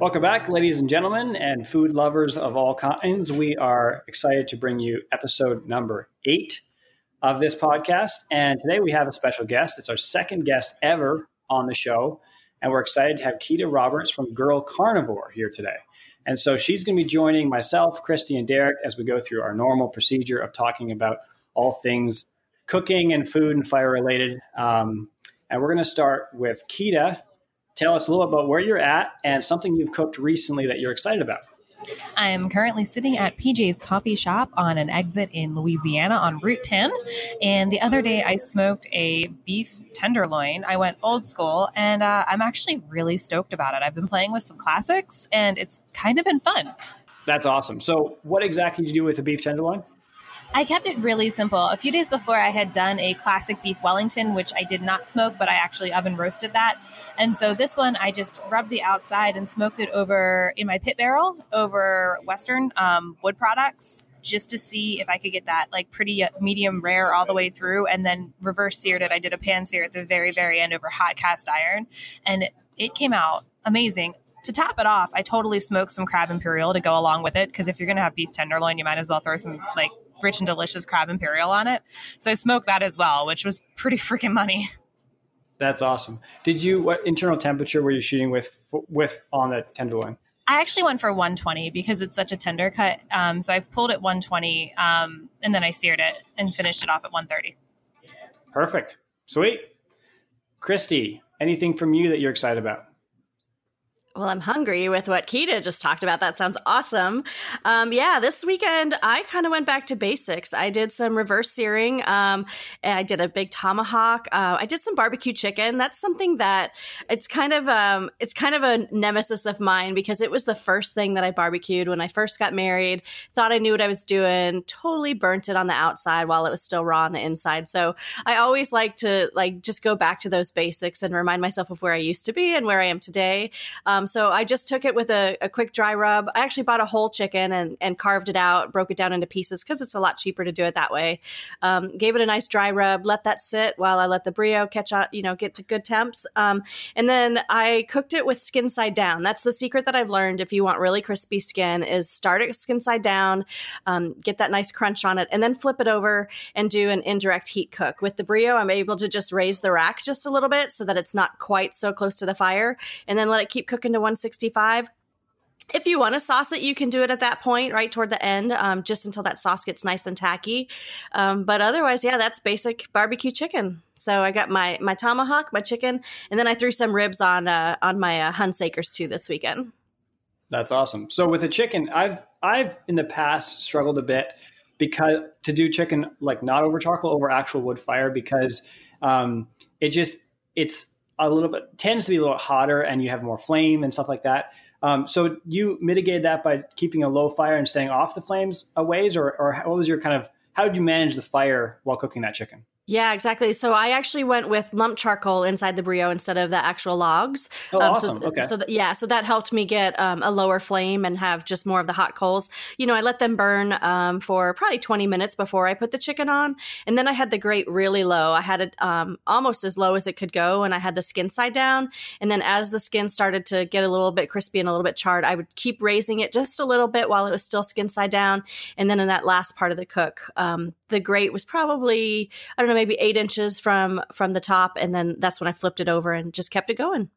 Welcome back, ladies and gentlemen, and food lovers of all kinds. We are excited to bring you episode number eight of this podcast. And today we have a special guest. It's our second guest ever on the show. And we're excited to have Kita Roberts from Girl Carnivore here today. And so she's going to be joining myself, Christy, and Derek as we go through our normal procedure of talking about all things cooking and food and fire related. Um, and we're going to start with Kita tell us a little about where you're at and something you've cooked recently that you're excited about. I am currently sitting at PJ's Coffee Shop on an exit in Louisiana on Route 10. And the other day I smoked a beef tenderloin. I went old school and uh, I'm actually really stoked about it. I've been playing with some classics and it's kind of been fun. That's awesome. So, what exactly did you do with the beef tenderloin? I kept it really simple. A few days before, I had done a classic beef Wellington, which I did not smoke, but I actually oven roasted that. And so this one, I just rubbed the outside and smoked it over in my pit barrel over Western um, wood products just to see if I could get that like pretty uh, medium rare all the way through and then reverse seared it. I did a pan sear at the very, very end over hot cast iron and it, it came out amazing to top it off, I totally smoked some crab imperial to go along with it because if you're going to have beef tenderloin, you might as well throw some like rich and delicious crab imperial on it. So I smoked that as well, which was pretty freaking money. That's awesome. Did you what internal temperature were you shooting with with on the tenderloin? I actually went for 120 because it's such a tender cut. Um, so I pulled it 120 um, and then I seared it and finished it off at 130. Perfect. Sweet. Christy, anything from you that you're excited about? Well, I'm hungry with what Kita just talked about. That sounds awesome. Um, yeah, this weekend I kind of went back to basics. I did some reverse searing. Um, I did a big tomahawk. Uh, I did some barbecue chicken. That's something that it's kind of um, it's kind of a nemesis of mine because it was the first thing that I barbecued when I first got married. Thought I knew what I was doing. Totally burnt it on the outside while it was still raw on the inside. So I always like to like just go back to those basics and remind myself of where I used to be and where I am today. Um, so I just took it with a, a, quick dry rub. I actually bought a whole chicken and, and carved it out, broke it down into pieces because it's a lot cheaper to do it that way. Um, gave it a nice dry rub, let that sit while I let the brio catch on, you know, get to good temps. Um, and then I cooked it with skin side down. That's the secret that I've learned if you want really crispy skin is start it skin side down, um, get that nice crunch on it, and then flip it over and do an indirect heat cook. With the brio, I'm able to just raise the rack just a little bit so that it's not quite so close to the fire, and then let it keep cooking to 165 if you want to sauce it, you can do it at that point, right toward the end, um, just until that sauce gets nice and tacky. Um, but otherwise, yeah, that's basic barbecue chicken. So I got my my tomahawk, my chicken, and then I threw some ribs on uh, on my uh, too this weekend. That's awesome. So with the chicken, I've I've in the past struggled a bit because to do chicken like not over charcoal, over actual wood fire because um, it just it's a little bit tends to be a little hotter and you have more flame and stuff like that. Um, so you mitigated that by keeping a low fire and staying off the flames a ways, or, or what was your kind of how did you manage the fire while cooking that chicken? Yeah, exactly. So I actually went with lump charcoal inside the brio instead of the actual logs. Oh, um, awesome. So, okay. So th- yeah, so that helped me get um, a lower flame and have just more of the hot coals. You know, I let them burn um, for probably 20 minutes before I put the chicken on, and then I had the grate really low. I had it um, almost as low as it could go, and I had the skin side down. And then as the skin started to get a little bit crispy and a little bit charred, I would keep raising it just a little bit while it was still skin side down. And then in that last part of the cook, um, the grate was probably I don't know maybe eight inches from from the top, and then that's when I flipped it over and just kept it going.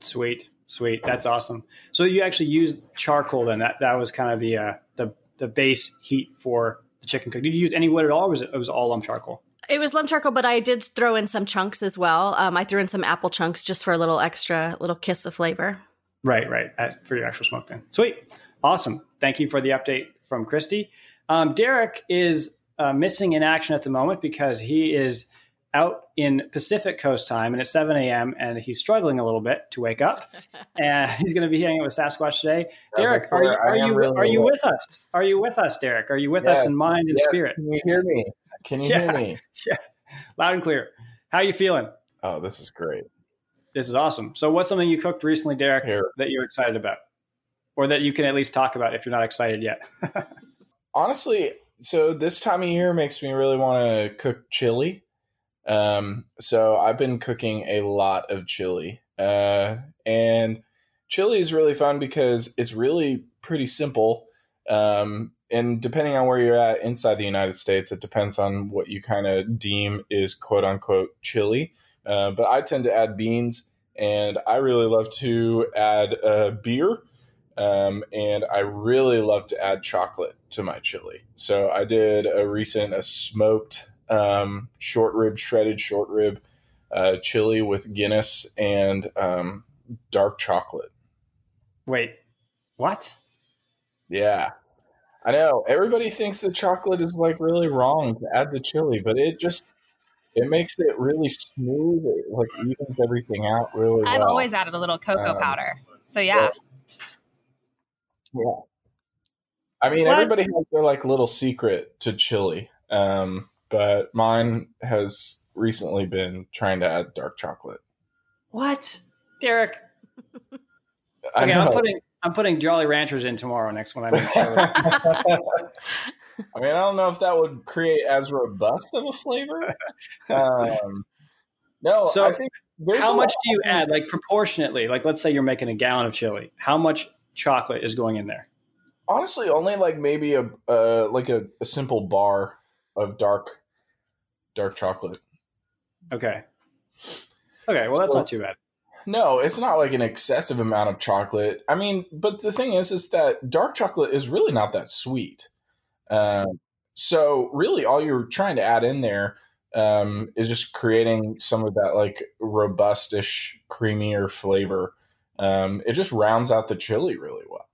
Sweet, sweet, that's awesome. So you actually used charcoal then? That that was kind of the uh, the the base heat for the chicken cook. Did you use any wood at all, or was it, it was all lump charcoal? It was lump charcoal, but I did throw in some chunks as well. Um, I threw in some apple chunks just for a little extra, little kiss of flavor. Right, right, for your actual smoke then. Sweet, awesome. Thank you for the update from Christy. Um, Derek is uh, missing in action at the moment because he is out in Pacific Coast time and it's 7 a.m. and he's struggling a little bit to wake up. and he's going to be hanging out with Sasquatch today. Derek, are you are you really are you with us? Are you with us, Derek? Are you with yes, us in mind and yes. spirit? Can you hear me? Can you yeah, hear me? Yeah, loud and clear. How are you feeling? Oh, this is great. This is awesome. So, what's something you cooked recently, Derek, Here. that you're excited about, or that you can at least talk about if you're not excited yet? Honestly, so this time of year makes me really want to cook chili. Um, so I've been cooking a lot of chili, uh, and chili is really fun because it's really pretty simple. Um, and depending on where you're at inside the United States, it depends on what you kind of deem is quote unquote chili. Uh, but I tend to add beans, and I really love to add uh, beer, um, and I really love to add chocolate to my chili. So I did a recent a smoked um, short rib, shredded short rib uh, chili with Guinness and um, dark chocolate. Wait, what? Yeah. I know. Everybody thinks that chocolate is like really wrong to add to chili, but it just it makes it really smooth. It like evens everything out really I've well. always added a little cocoa Um, powder. So yeah. Yeah. I mean, What? everybody has their like little secret to chili, um, but mine has recently been trying to add dark chocolate. What? Derek. I Okay, I'm putting I'm putting Jolly Ranchers in tomorrow next one I make chili. I mean, I don't know if that would create as robust of a flavor. Um, no, So, I think How much do you add, like proportionately? Like, let's say you're making a gallon of chili. How much chocolate is going in there? Honestly, only like maybe a uh, like a, a simple bar of dark dark chocolate. Okay. Okay, well that's So- not too bad. No, it's not like an excessive amount of chocolate. I mean, but the thing is, is that dark chocolate is really not that sweet. Um, so really, all you're trying to add in there um, is just creating some of that like robustish, creamier flavor. Um, it just rounds out the chili really well.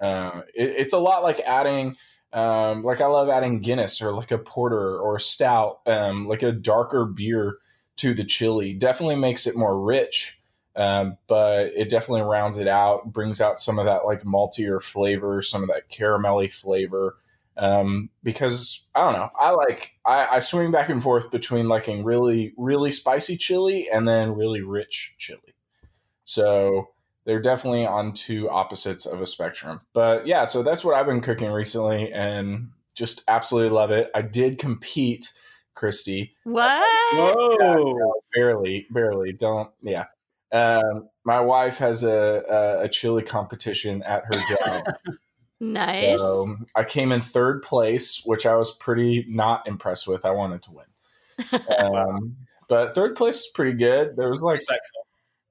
Uh, it, it's a lot like adding, um, like I love adding Guinness or like a porter or a stout, um, like a darker beer to the chili. Definitely makes it more rich, um, but it definitely rounds it out, brings out some of that like maltier flavor, some of that caramelly flavor. Um, because I don't know, I like I, I swing back and forth between liking really really spicy chili and then really rich chili. So they're definitely on two opposites of a spectrum. But yeah, so that's what I've been cooking recently and just absolutely love it. I did compete, Christy, What? Whoa! barely, barely. Don't, yeah. Um, my wife has a, a, a chili competition at her job. Nice. so I came in third place, which I was pretty not impressed with. I wanted to win. Um, but third place is pretty good. There was like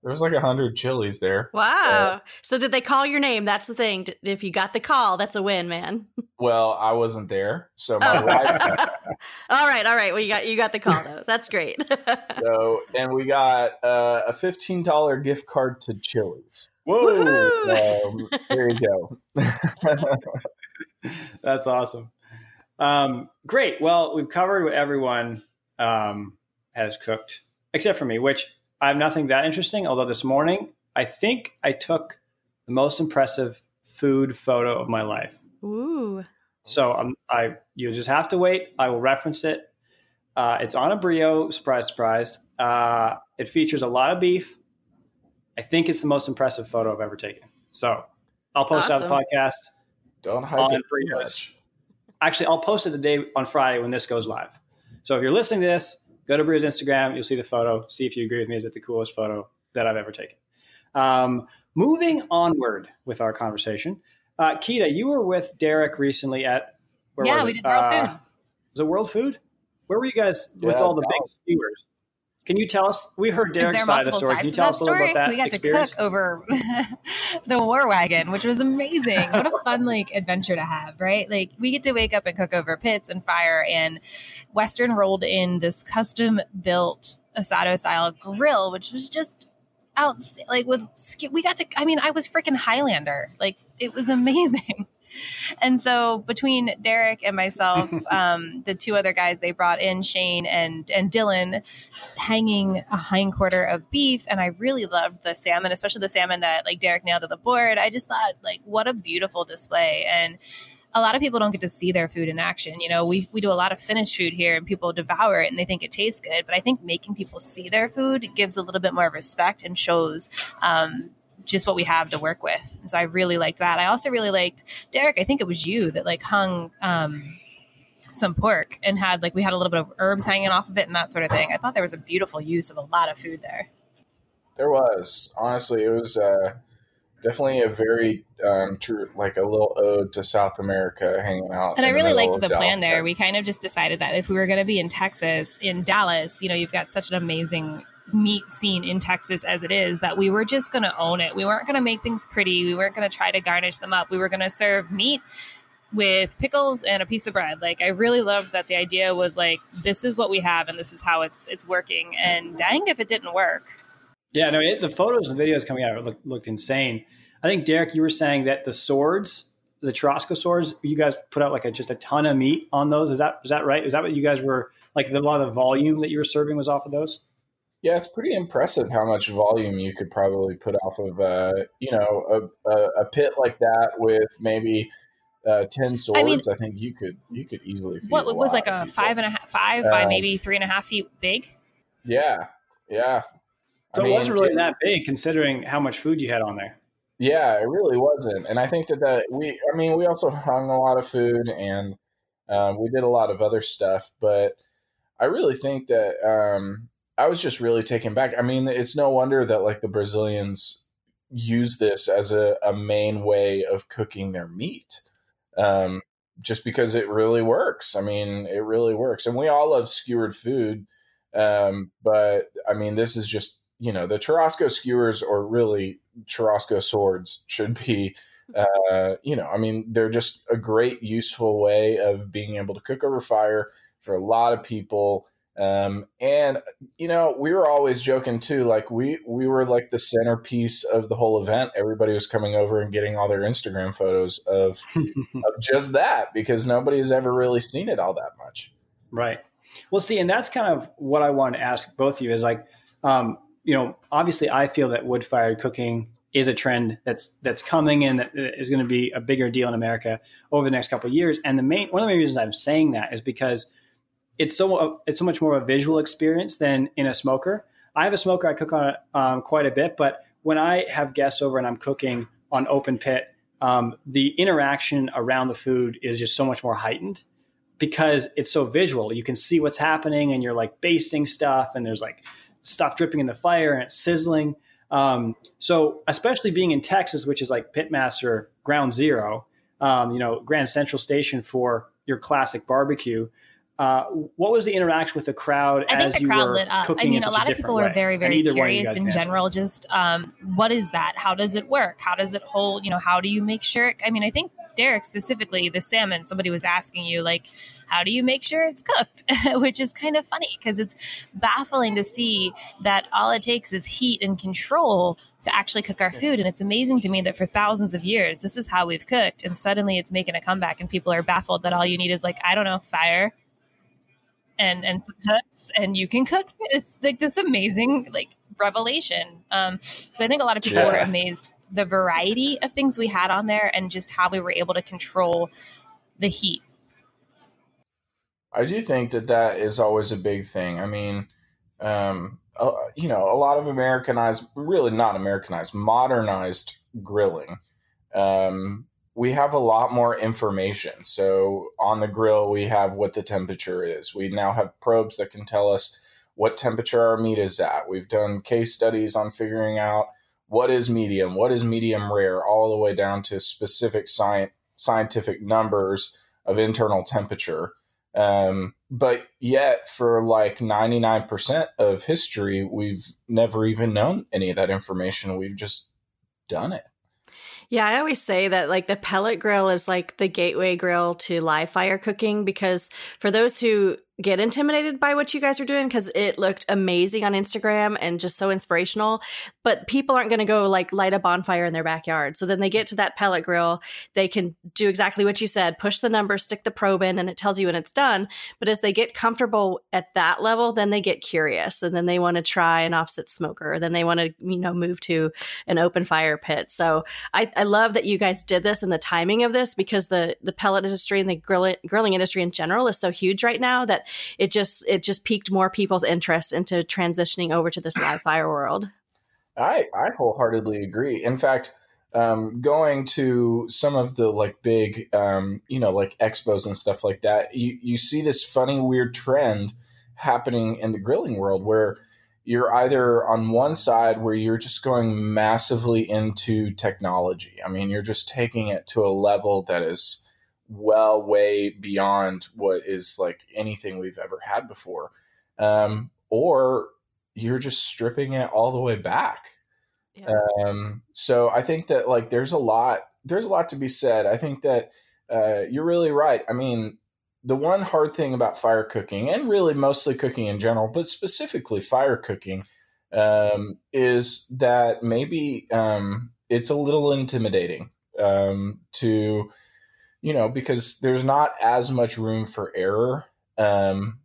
there was like a hundred chilies there. wow. So did they call your name? That's the thing. If you got the call, that's a win, man. Well, I wasn't there, so my Oh. wife. all right, all right. Well, you got you got the call though. That's great. So, and we got uh, a fifteen dollar gift card to Chili's. Whoa! Woohoo! Um, there you go. That's awesome. Um, great. Well, we've covered what everyone um, has cooked, except for me, which I have nothing that interesting. Although this morning, I think I took the most impressive food photo of my life. Ooh. So um, I you just have to wait. I will reference it. Uh, it's on a brio. Surprise, surprise. Uh, it features a lot of beef. I think it's the most impressive photo I've ever taken. So I'll post it on the podcast. Don't hype it too much. Actually, I'll post it the day on Friday when this goes live. So if you're listening to this, go to Brio's Instagram. You'll see the photo. See if you agree with me. Is it the coolest photo that I've ever taken? Um, moving onward with our conversation, uh, Kita, you were with Derek recently at where yeah, was we it? did World Uh, Food. Was it World Food? Where were you guys with Yeah, all the Dallas. big skewers? Can you tell us? We heard Derek's side of the story. Can you tell us a little story? about that we got experience? to cook over the war wagon, which was amazing. What a fun like adventure to have, right? Like we get to wake up and cook over pits and fire. And Western rolled in this custom built Asado style grill, which was just out like with we got to. I mean, I was freaking Highlander. Like it was amazing. And so between Derek and myself, um, the two other guys they brought in, Shane and and Dylan, hanging a hind quarter of beef, and I really loved the salmon, especially the salmon that like Derek nailed to the board. I just thought like what a beautiful display and. A lot of people don't get to see their food in action. You know, we, we do a lot of finished food here and people devour it and they think it tastes good. But I think making people see their food gives a little bit more respect and shows um, just what we have to work with. And so I really liked that. I also really liked Derek. I think it was you that like hung um, some pork and had like we had a little bit of herbs hanging off of it and that sort of thing. I thought there was a beautiful use of a lot of food there. There was honestly, it was uh, definitely a very um, true, like a little ode to South America hanging out. And I really liked the plan there. We kind of just decided that if we were going to be in Texas, in Dallas, you know, you've got such an amazing meat scene in Texas as it is that we were just going to own it. We weren't going to make things pretty. We weren't going to try to garnish them up. We were going to serve meat with pickles and a piece of bread. Like I really loved that the idea was like this is what we have and this is how it's it's working. And dang if it didn't work. Yeah, no, it, the photos and videos coming out looked, looked insane. I think Derek, you were saying that the swords, the Churrasco swords, you guys put out like a, just a ton of meat on those. Is that is that right? Is that what you guys were like? The, a lot of the volume that you were serving was off of those. Yeah, it's pretty impressive how much volume you could probably put off of, uh, you know, a, a, a pit like that with maybe uh, ten swords, I, mean, I, think you could you could easily. what was like a five and a half, five um, by maybe three and a half feet big. Yeah, yeah. So I mean, it wasn't really it, that big considering how much food you had on there. Yeah, it really wasn't, and I think that that we, I mean, we also hung a lot of food and um, we did a lot of other stuff, but I really think that um, I was just really taken back. I mean, it's no wonder that like the Brazilians use this as a, a main way of cooking their meat um, just because it really works. I mean, it really works, and we all love skewered food. Um, but I mean, this is just you know the Churrasco skewers or really Churrasco swords should be. Uh, you know, I mean, they're just a great, useful way of being able to cook over fire for a lot of people. Um, and you know, we were always joking too. Like we we were like the centerpiece of the whole event. Everybody was coming over and getting all their Instagram photos of, of just that because nobody has ever really seen it all that much. Right. Well, see, and that's kind of what I want to ask both of you is like, um, you know, obviously, I feel that wood fired cooking is a trend that's that's coming and that is going to be a bigger deal in America over the next couple of years. And the main one of the main reasons I'm saying that is because it's so it's so much more of a visual experience than in a smoker. I have a smoker I cook on um, quite a bit, but when I have guests over and I'm cooking on open pit, um, the interaction around the food is just so much more heightened because it's so visual. You can see what's happening, and you're like basting stuff, and there's like stuff dripping in the fire and it's sizzling. Um, so, especially being in Texas, which is like pitmaster ground zero, um, you know, Grand Central Station for your classic barbecue. Uh, what was the interaction with the crowd I think the crowd lit up. I mean, a lot of people were very, very curious in general. Just um, what is that? How does it work? How does it hold? You know, how do you make sure? I mean, I think Derek specifically, the salmon. Somebody was asking you like, how do you make sure it's cooked? Which is kind of funny because it's baffling to see that all it takes is heat and control to actually cook our food. And it's amazing to me that for thousands of years, this is how we've cooked, and suddenly it's making a comeback, and people are baffled that all you need is like, I don't know, fire and and some hooks and you can cook. It's like this amazing like revelation. Um so i think a lot of people yeah. were amazed the variety of things we had on there and just how we were able to control the heat. I do think that that is always a big thing. I mean um uh, you know a lot of americanized really not americanized modernized grilling um we have a lot more information. So on the grill, we have what the temperature is. We now have probes that can tell us what temperature our meat is at. We've done case studies on figuring out what is medium, what is medium rare, all the way down to specific science, scientific numbers of internal temperature. Um, but yet, for like 99% of history, we've never even known any of that information. We've just done it. Yeah, I always say that like the pellet grill is like the gateway grill to live fire cooking because for those who get intimidated by what you guys are doing because it looked amazing on Instagram and just so inspirational. But people aren't going to go like light a bonfire in their backyard. So then they get to that pellet grill, they can do exactly what you said push the number, stick the probe in, and it tells you when it's done. But as they get comfortable at that level, then they get curious and then they want to try an offset smoker. Then they want to, you know, move to an open fire pit. So I, I love that you guys did this and the timing of this because the, the pellet industry and the grill, grilling industry in general is so huge right now that it just it just piqued more people's interest into transitioning over to this live fire world. I I wholeheartedly agree. In fact, um, going to some of the like big um, you know like expos and stuff like that, you you see this funny weird trend happening in the grilling world where you're either on one side where you're just going massively into technology. I mean, you're just taking it to a level that is well way beyond what is like anything we've ever had before. Um, or you're just stripping it all the way back. Yeah. Um, so I think that like there's a lot there's a lot to be said. I think that uh, you're really right. I mean, the one hard thing about fire cooking, and really mostly cooking in general, but specifically fire cooking, um, is that maybe um, it's a little intimidating um, to, you know, because there's not as much room for error um,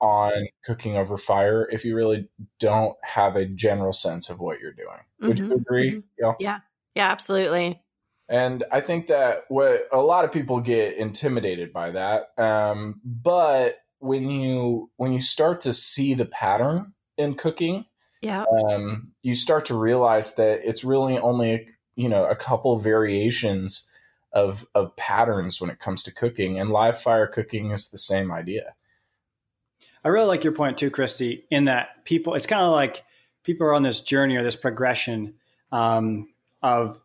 on cooking over fire if you really don't have a general sense of what you're doing. Would mm-hmm. you agree? Mm-hmm. Yeah. yeah. Yeah, absolutely. And I think that what a lot of people get intimidated by that. Um, but when you when you start to see the pattern in cooking, yeah, um, you start to realize that it's really only you know a couple variations of of patterns when it comes to cooking, and live fire cooking is the same idea. I really like your point too, Christy, in that people. It's kind of like people are on this journey or this progression. Um, of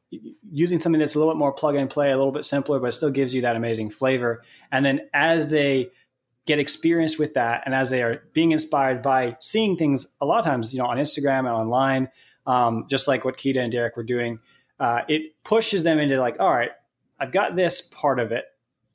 using something that's a little bit more plug and play, a little bit simpler, but still gives you that amazing flavor. And then as they get experience with that, and as they are being inspired by seeing things a lot of times, you know, on Instagram and online, um, just like what Kita and Derek were doing, uh, it pushes them into like, all right, I've got this part of it.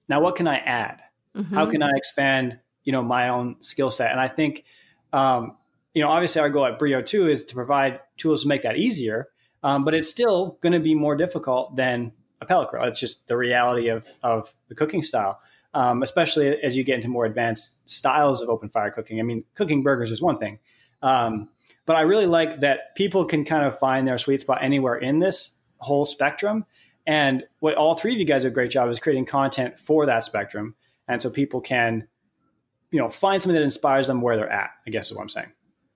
Now, what can I add? Mm-hmm. How can I expand, you know, my own skill set? And I think, um, you know, obviously our goal at Brio too is to provide tools to make that easier um, but it's still going to be more difficult than a pellet grill. It's just the reality of of the cooking style, um, especially as you get into more advanced styles of open fire cooking. I mean, cooking burgers is one thing, um, but I really like that people can kind of find their sweet spot anywhere in this whole spectrum. And what all three of you guys do a great job is creating content for that spectrum, and so people can, you know, find something that inspires them where they're at. I guess is what I'm saying.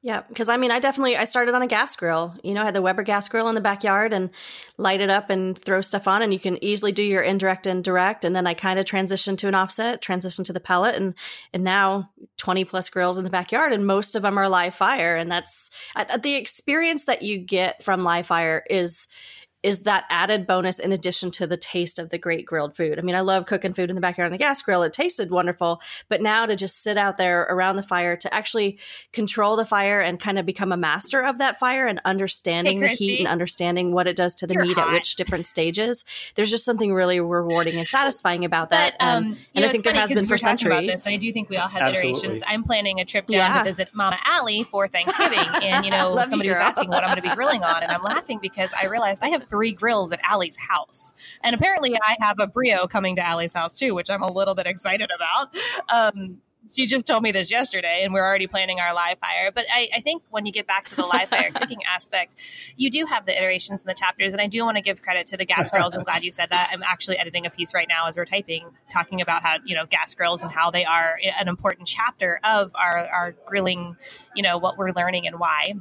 Yeah, because I mean, I definitely I started on a gas grill. You know, I had the Weber gas grill in the backyard and light it up and throw stuff on, and you can easily do your indirect and direct. And then I kind of transitioned to an offset, transitioned to the pellet, and and now twenty plus grills in the backyard, and most of them are live fire. And that's the experience that you get from live fire is is that added bonus in addition to the taste of the great grilled food. I mean, I love cooking food in the backyard on the gas grill. It tasted wonderful, but now to just sit out there around the fire to actually control the fire and kind of become a master of that fire and understanding hey, the heat and understanding what it does to the meat hot. at which different stages. There's just something really rewarding and satisfying about that. But, um, um, and know, I think there has been for centuries. This, I do think we all have Absolutely. iterations. I'm planning a trip down yeah. to visit Mama Allie for Thanksgiving, and you know somebody was asking what I'm going to be grilling on, and I'm laughing because I realized I have three grills at Allie's house. And apparently, I have a Brio coming to Allie's house too, which I'm a little bit excited about. Um, she just told me this yesterday, and we're already planning our live fire. But I, I think when you get back to the live fire cooking aspect, you do have the iterations and the chapters. And I do want to give credit to the gas grills. I'm glad you said that. I'm actually editing a piece right now as we're typing, talking about how you know gas grills and how they are an important chapter of our our grilling. You know what we're learning and why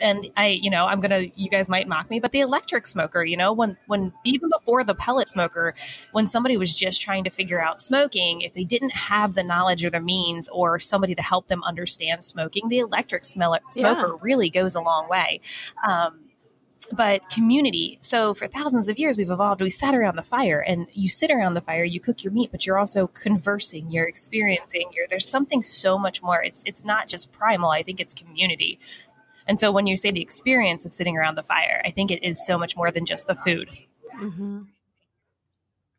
and I, you know, I'm gonna. You guys might mock me, but the electric smoker, you know, when when even before the pellet smoker, when somebody was just trying to figure out smoking, if they didn't have the knowledge or the means or somebody to help them understand smoking, the electric smoker yeah. really goes a long way. Um, but community. So for thousands of years, we've evolved. We sat around the fire, and you sit around the fire, you cook your meat, but you're also conversing, you're experiencing. You're, there's something so much more. It's it's not just primal. I think it's community. And so when you say the experience of sitting around the fire, I think it is so much more than just the food. Mm-hmm.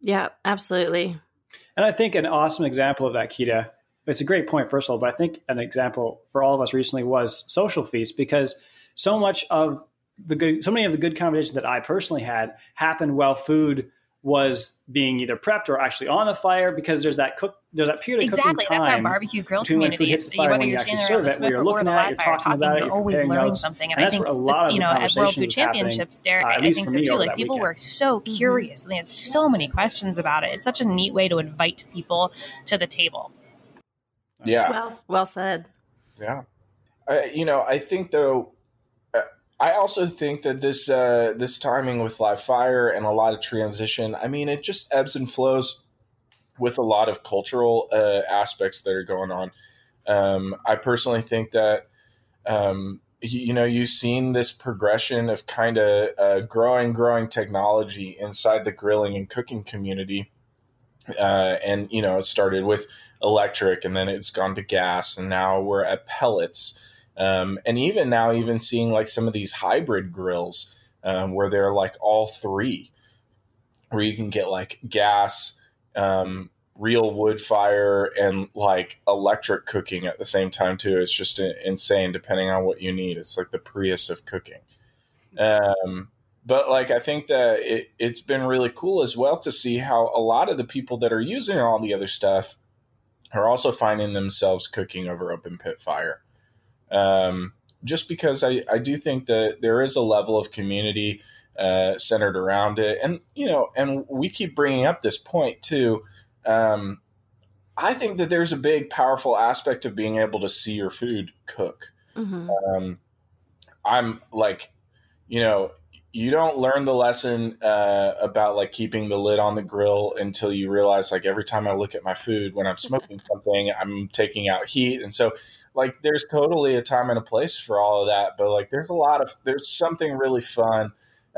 Yeah, absolutely. And I think an awesome example of that, Kita, it's a great point, first of all, but I think an example for all of us recently was Social Feast because so much of the good, so many of the good conversations that I personally had happened while food was being either prepped or actually on the fire because there's that cook there's that period of exactly that's our barbecue grill community it's whether you're standing around the smoker or the live fire talking, about it, you're always learning notes. something and, and I think you know at World Food Championships Derek uh, I think so too like people weekend. were so mm-hmm. curious and they had so many questions about it it's such a neat way to invite people to the table yeah well, well said yeah you know I think though I also think that this uh, this timing with live fire and a lot of transition. I mean, it just ebbs and flows with a lot of cultural uh, aspects that are going on. Um, I personally think that um, you, you know, you've seen this progression of kind of uh, growing, growing technology inside the grilling and cooking community. Uh, and, you know, it started with electric and then it's gone to gas and now we're at pellets. Um, and even now, even seeing like some of these hybrid grills um, where they're like all three, where you can get like gas, um, real wood fire, and like electric cooking at the same time too. It's just insane depending on what you need. It's like the Prius of cooking. Um, but like I think that it, it's been really cool as well to see how a lot of the people that are using all the other stuff are also finding themselves cooking over open pit fire. Um, just because I, I do think that there is a level of community uh, centered around it. And, you know, and we keep bringing up this point too. Um, I think that there's a big, powerful aspect of being able to see your food cook. Mm-hmm. Um, I'm like, you know, you don't learn the lesson uh, about like keeping the lid on the grill until you realize like every time I look at my food when I'm smoking something, I'm taking out heat, and so like there's totally a time and a place for all of that. But like there's a lot of there's something really fun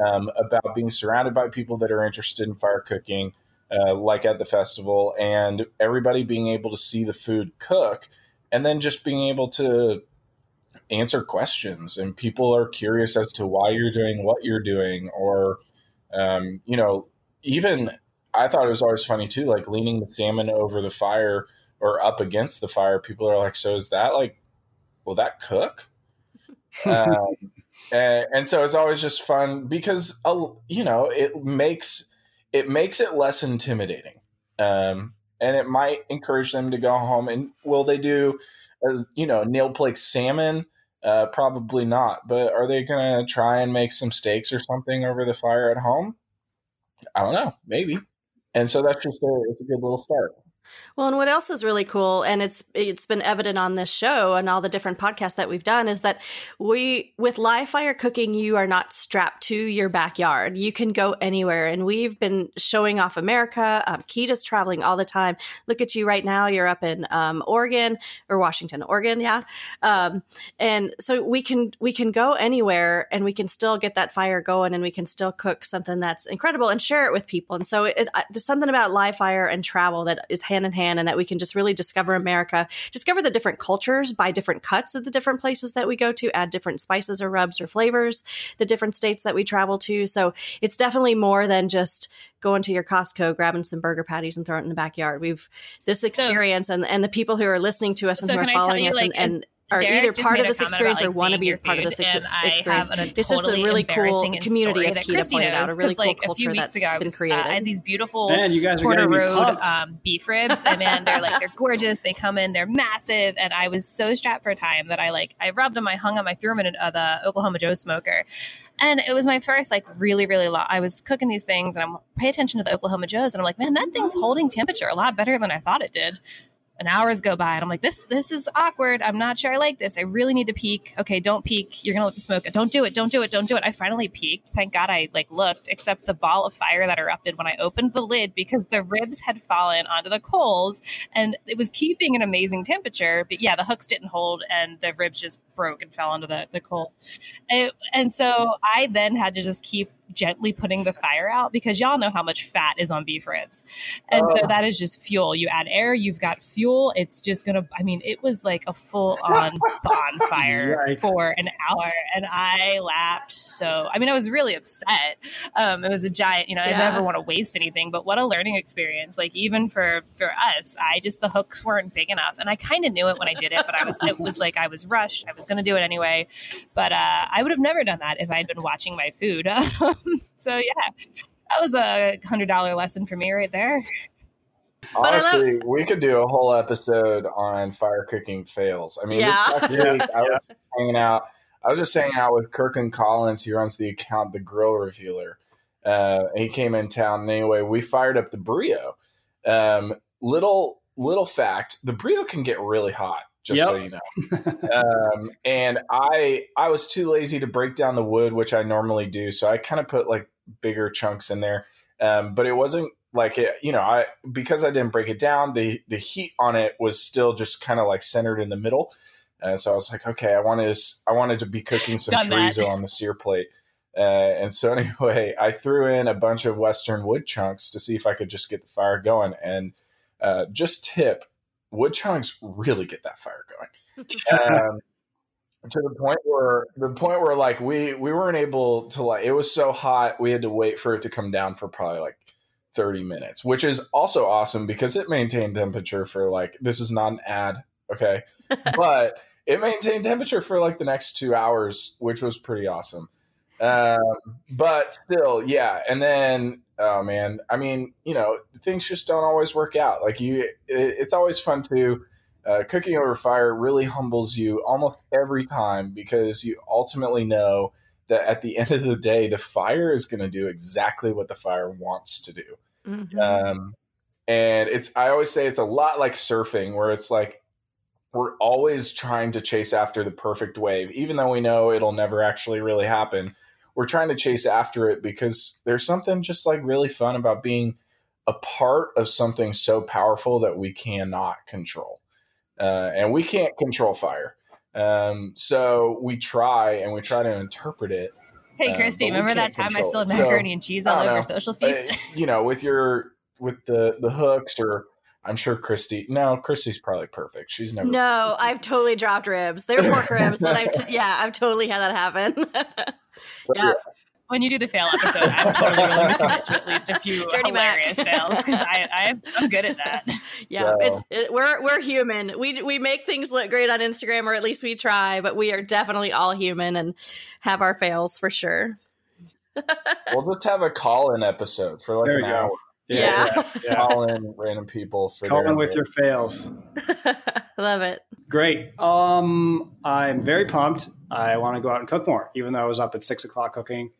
um, about being surrounded by people that are interested in fire cooking, uh, like at the festival, and everybody being able to see the food cook, and then just being able to answer questions and people are curious as to why you're doing what you're doing or um, you know even i thought it was always funny too like leaning the salmon over the fire or up against the fire people are like so is that like will that cook um, and, and, so it's always just fun because uh, you know it makes it makes it less intimidating um, and it might encourage them to go home and will they do uh, you know nail plate salmon uh, probably not. But are they going to try and make some steaks or something over the fire at home? I don't know. Maybe. And so that's just a, it's a good little start. Well, and what else is really cool, and it's it's been evident on this show and all the different podcasts that we've done, is that we with live fire cooking, you are not strapped to your backyard. You can go anywhere, and we've been showing off America. Um, Kita's traveling all the time. Look at you right now; you're up in um, Oregon or Washington, Oregon, yeah. Um, and so we can we can go anywhere, and we can still get that fire going, and we can still cook something that's incredible and share it with people. And so it, there's something about live fire and travel that is in hand hand and that we can just really discover America, discover the different cultures, buy different cuts of the different places that we go to, add different spices or rubs or flavors, the different states that we travel to. So it's definitely more than just going to your Costco, grabbing some burger patties and throwing it in the backyard. We've this experience so, and and the people who are listening to us and so who are following you, us like, and, and are Derek either part of this experience about, like, or want to be part of this ex- experience. It's just a really cool community, as Kita pointed out, a really cool like, culture that's ago, been created. Uh, I had these beautiful man, you guys Porter Road um, beef ribs, and man, they're like they're gorgeous. They come in, they're massive, and I was so strapped for time that I like I rubbed them, I hung them, I threw them in uh, the Oklahoma Joe smoker, and it was my first like really really long. I was cooking these things, and I'm pay attention to the Oklahoma Joes, and I'm like, man, that thing's holding temperature a lot better than I thought it did and hours go by and I'm like, this this is awkward. I'm not sure I like this. I really need to peek. Okay, don't peek. You're gonna let the smoke. Don't do it. Don't do it. Don't do it. I finally peeked. Thank God I like looked, except the ball of fire that erupted when I opened the lid because the ribs had fallen onto the coals and it was keeping an amazing temperature. But yeah, the hooks didn't hold and the ribs just broke and fell onto the, the coal. And, and so I then had to just keep gently putting the fire out because y'all know how much fat is on beef ribs. And so that is just fuel. You add air, you've got fuel. It's just going to, I mean, it was like a full on bonfire right. for an hour. And I laughed so, I mean, I was really upset. Um, it was a giant, you know, yeah. I never want to waste anything, but what a learning experience. Like even for, for us, I just, the hooks weren't big enough. And I kind of knew it when I did it, but I was, it was like I was rushed. I was going to do it anyway. But uh, I would have never done that if I had been watching my food. so yeah, that was a hundred dollar lesson for me right there. Honestly, love- we could do a whole episode on fire cooking fails. I mean, yeah. this yeah. I was yeah. hanging out. I was just hanging out with Kirkland Collins. He runs the account, the Grill Revealer. Uh, he came in town. And anyway, we fired up the Brio. Um, little little fact: the Brio can get really hot just yep. so you know. um, and I I was too lazy to break down the wood, which I normally do, so I kind of put like bigger chunks in there. Um, but it wasn't like it, you know, I because I didn't break it down, the the heat on it was still just kind of like centered in the middle. Uh, so I was like, okay, I wanted to, I wanted to be cooking some Done that. chorizo on the sear plate. Uh, and so anyway, I threw in a bunch of Western wood chunks to see if I could just get the fire going. And uh, just tip, wood chunks really get that fire going. Um, to the point where the point where like we we weren't able to like it was so hot we had to wait for it to come down for probably like 30 minutes, which is also awesome because it maintained temperature for like this is not an ad, okay? but it maintained temperature for like the next two hours, which was pretty awesome. Um, but still, yeah. And then, oh man, I mean, you know, things just don't always work out. Like you, it, it's always fun to uh, cooking over fire. Really humbles you almost every time because you ultimately know that at the end of the day, the fire is going to do exactly what the fire wants to do. Mhm. Um, and it's I always say it's a lot like surfing, where it's like we're always trying to chase after the perfect wave, even though we know it'll never actually really happen. We're trying to chase after it because there's something just like really fun about being a part of something so powerful that we cannot control, uh, and we can't control fire. Um, so we try and we try to interpret it Hey, Uh, Christy, but remember that time I control stole it. So, macaroni and cheese all over know. Social uh, Feast? you know, with your with the the hooks or I'm sure Christy. No, Christy's probably perfect. She's never. No, I've totally dropped ribs. They're pork ribs, but I've t- yeah, I've totally had that happen. But yeah. when you do the fail episode, I'm totally willing to commit to at least a few Dirty Mac. hilarious fails because I, I I'm good at that. yeah, So- it's it, we're we're human. We we make things look great on Instagram, or at least we try. But we are definitely all human and have our fails for sure. We'll just have a call in episode for like There an we go. hour. Yeah. yeah, yeah. Call in random people for Call in with your fails. Love it. Great. Um, I'm very pumped. I want to go out and cook more, even though I was up at six o'clock cooking.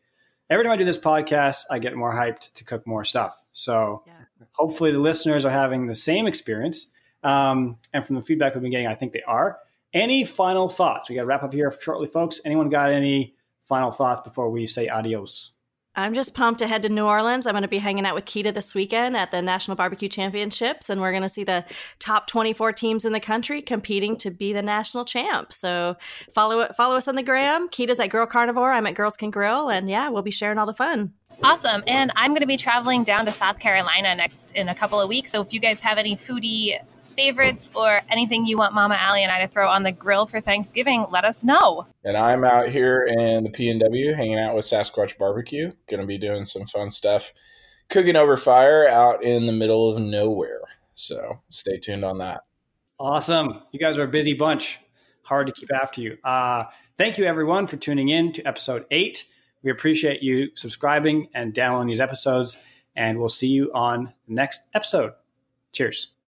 Every time I do this podcast, I get more hyped to cook more stuff. So Yeah. hopefully the listeners are having the same experience. Um, and from the feedback we've been getting, I think they are. Any final thoughts? We got to wrap up here shortly, folks. Anyone got any final thoughts before we say adios? I'm just pumped to head to New Orleans. I'm going to be hanging out with Kita this weekend at the National Barbecue Championships, and we're going to see the top 24 teams in the country competing to be the national champ. So follow follow us on the gram. Kita's at Girl Carnivore. I'm at Girls Can Grill, and yeah, we'll be sharing all the fun. Awesome. And I'm going to be traveling down to South Carolina next in a couple of weeks. So if you guys have any foodie favorites or anything you want Mama Allie and I to throw on the grill for Thanksgiving, let us know. And I'm out here in the PNW hanging out with Sasquatch Barbecue. Going to be doing some fun stuff, cooking over fire out in the middle of nowhere. So stay tuned on that. Awesome. You guys are a busy bunch. Hard to keep after you. Uh, thank you, everyone, for tuning in to episode eight. We appreciate you subscribing and downloading these episodes, and we'll see you on the next episode. Cheers.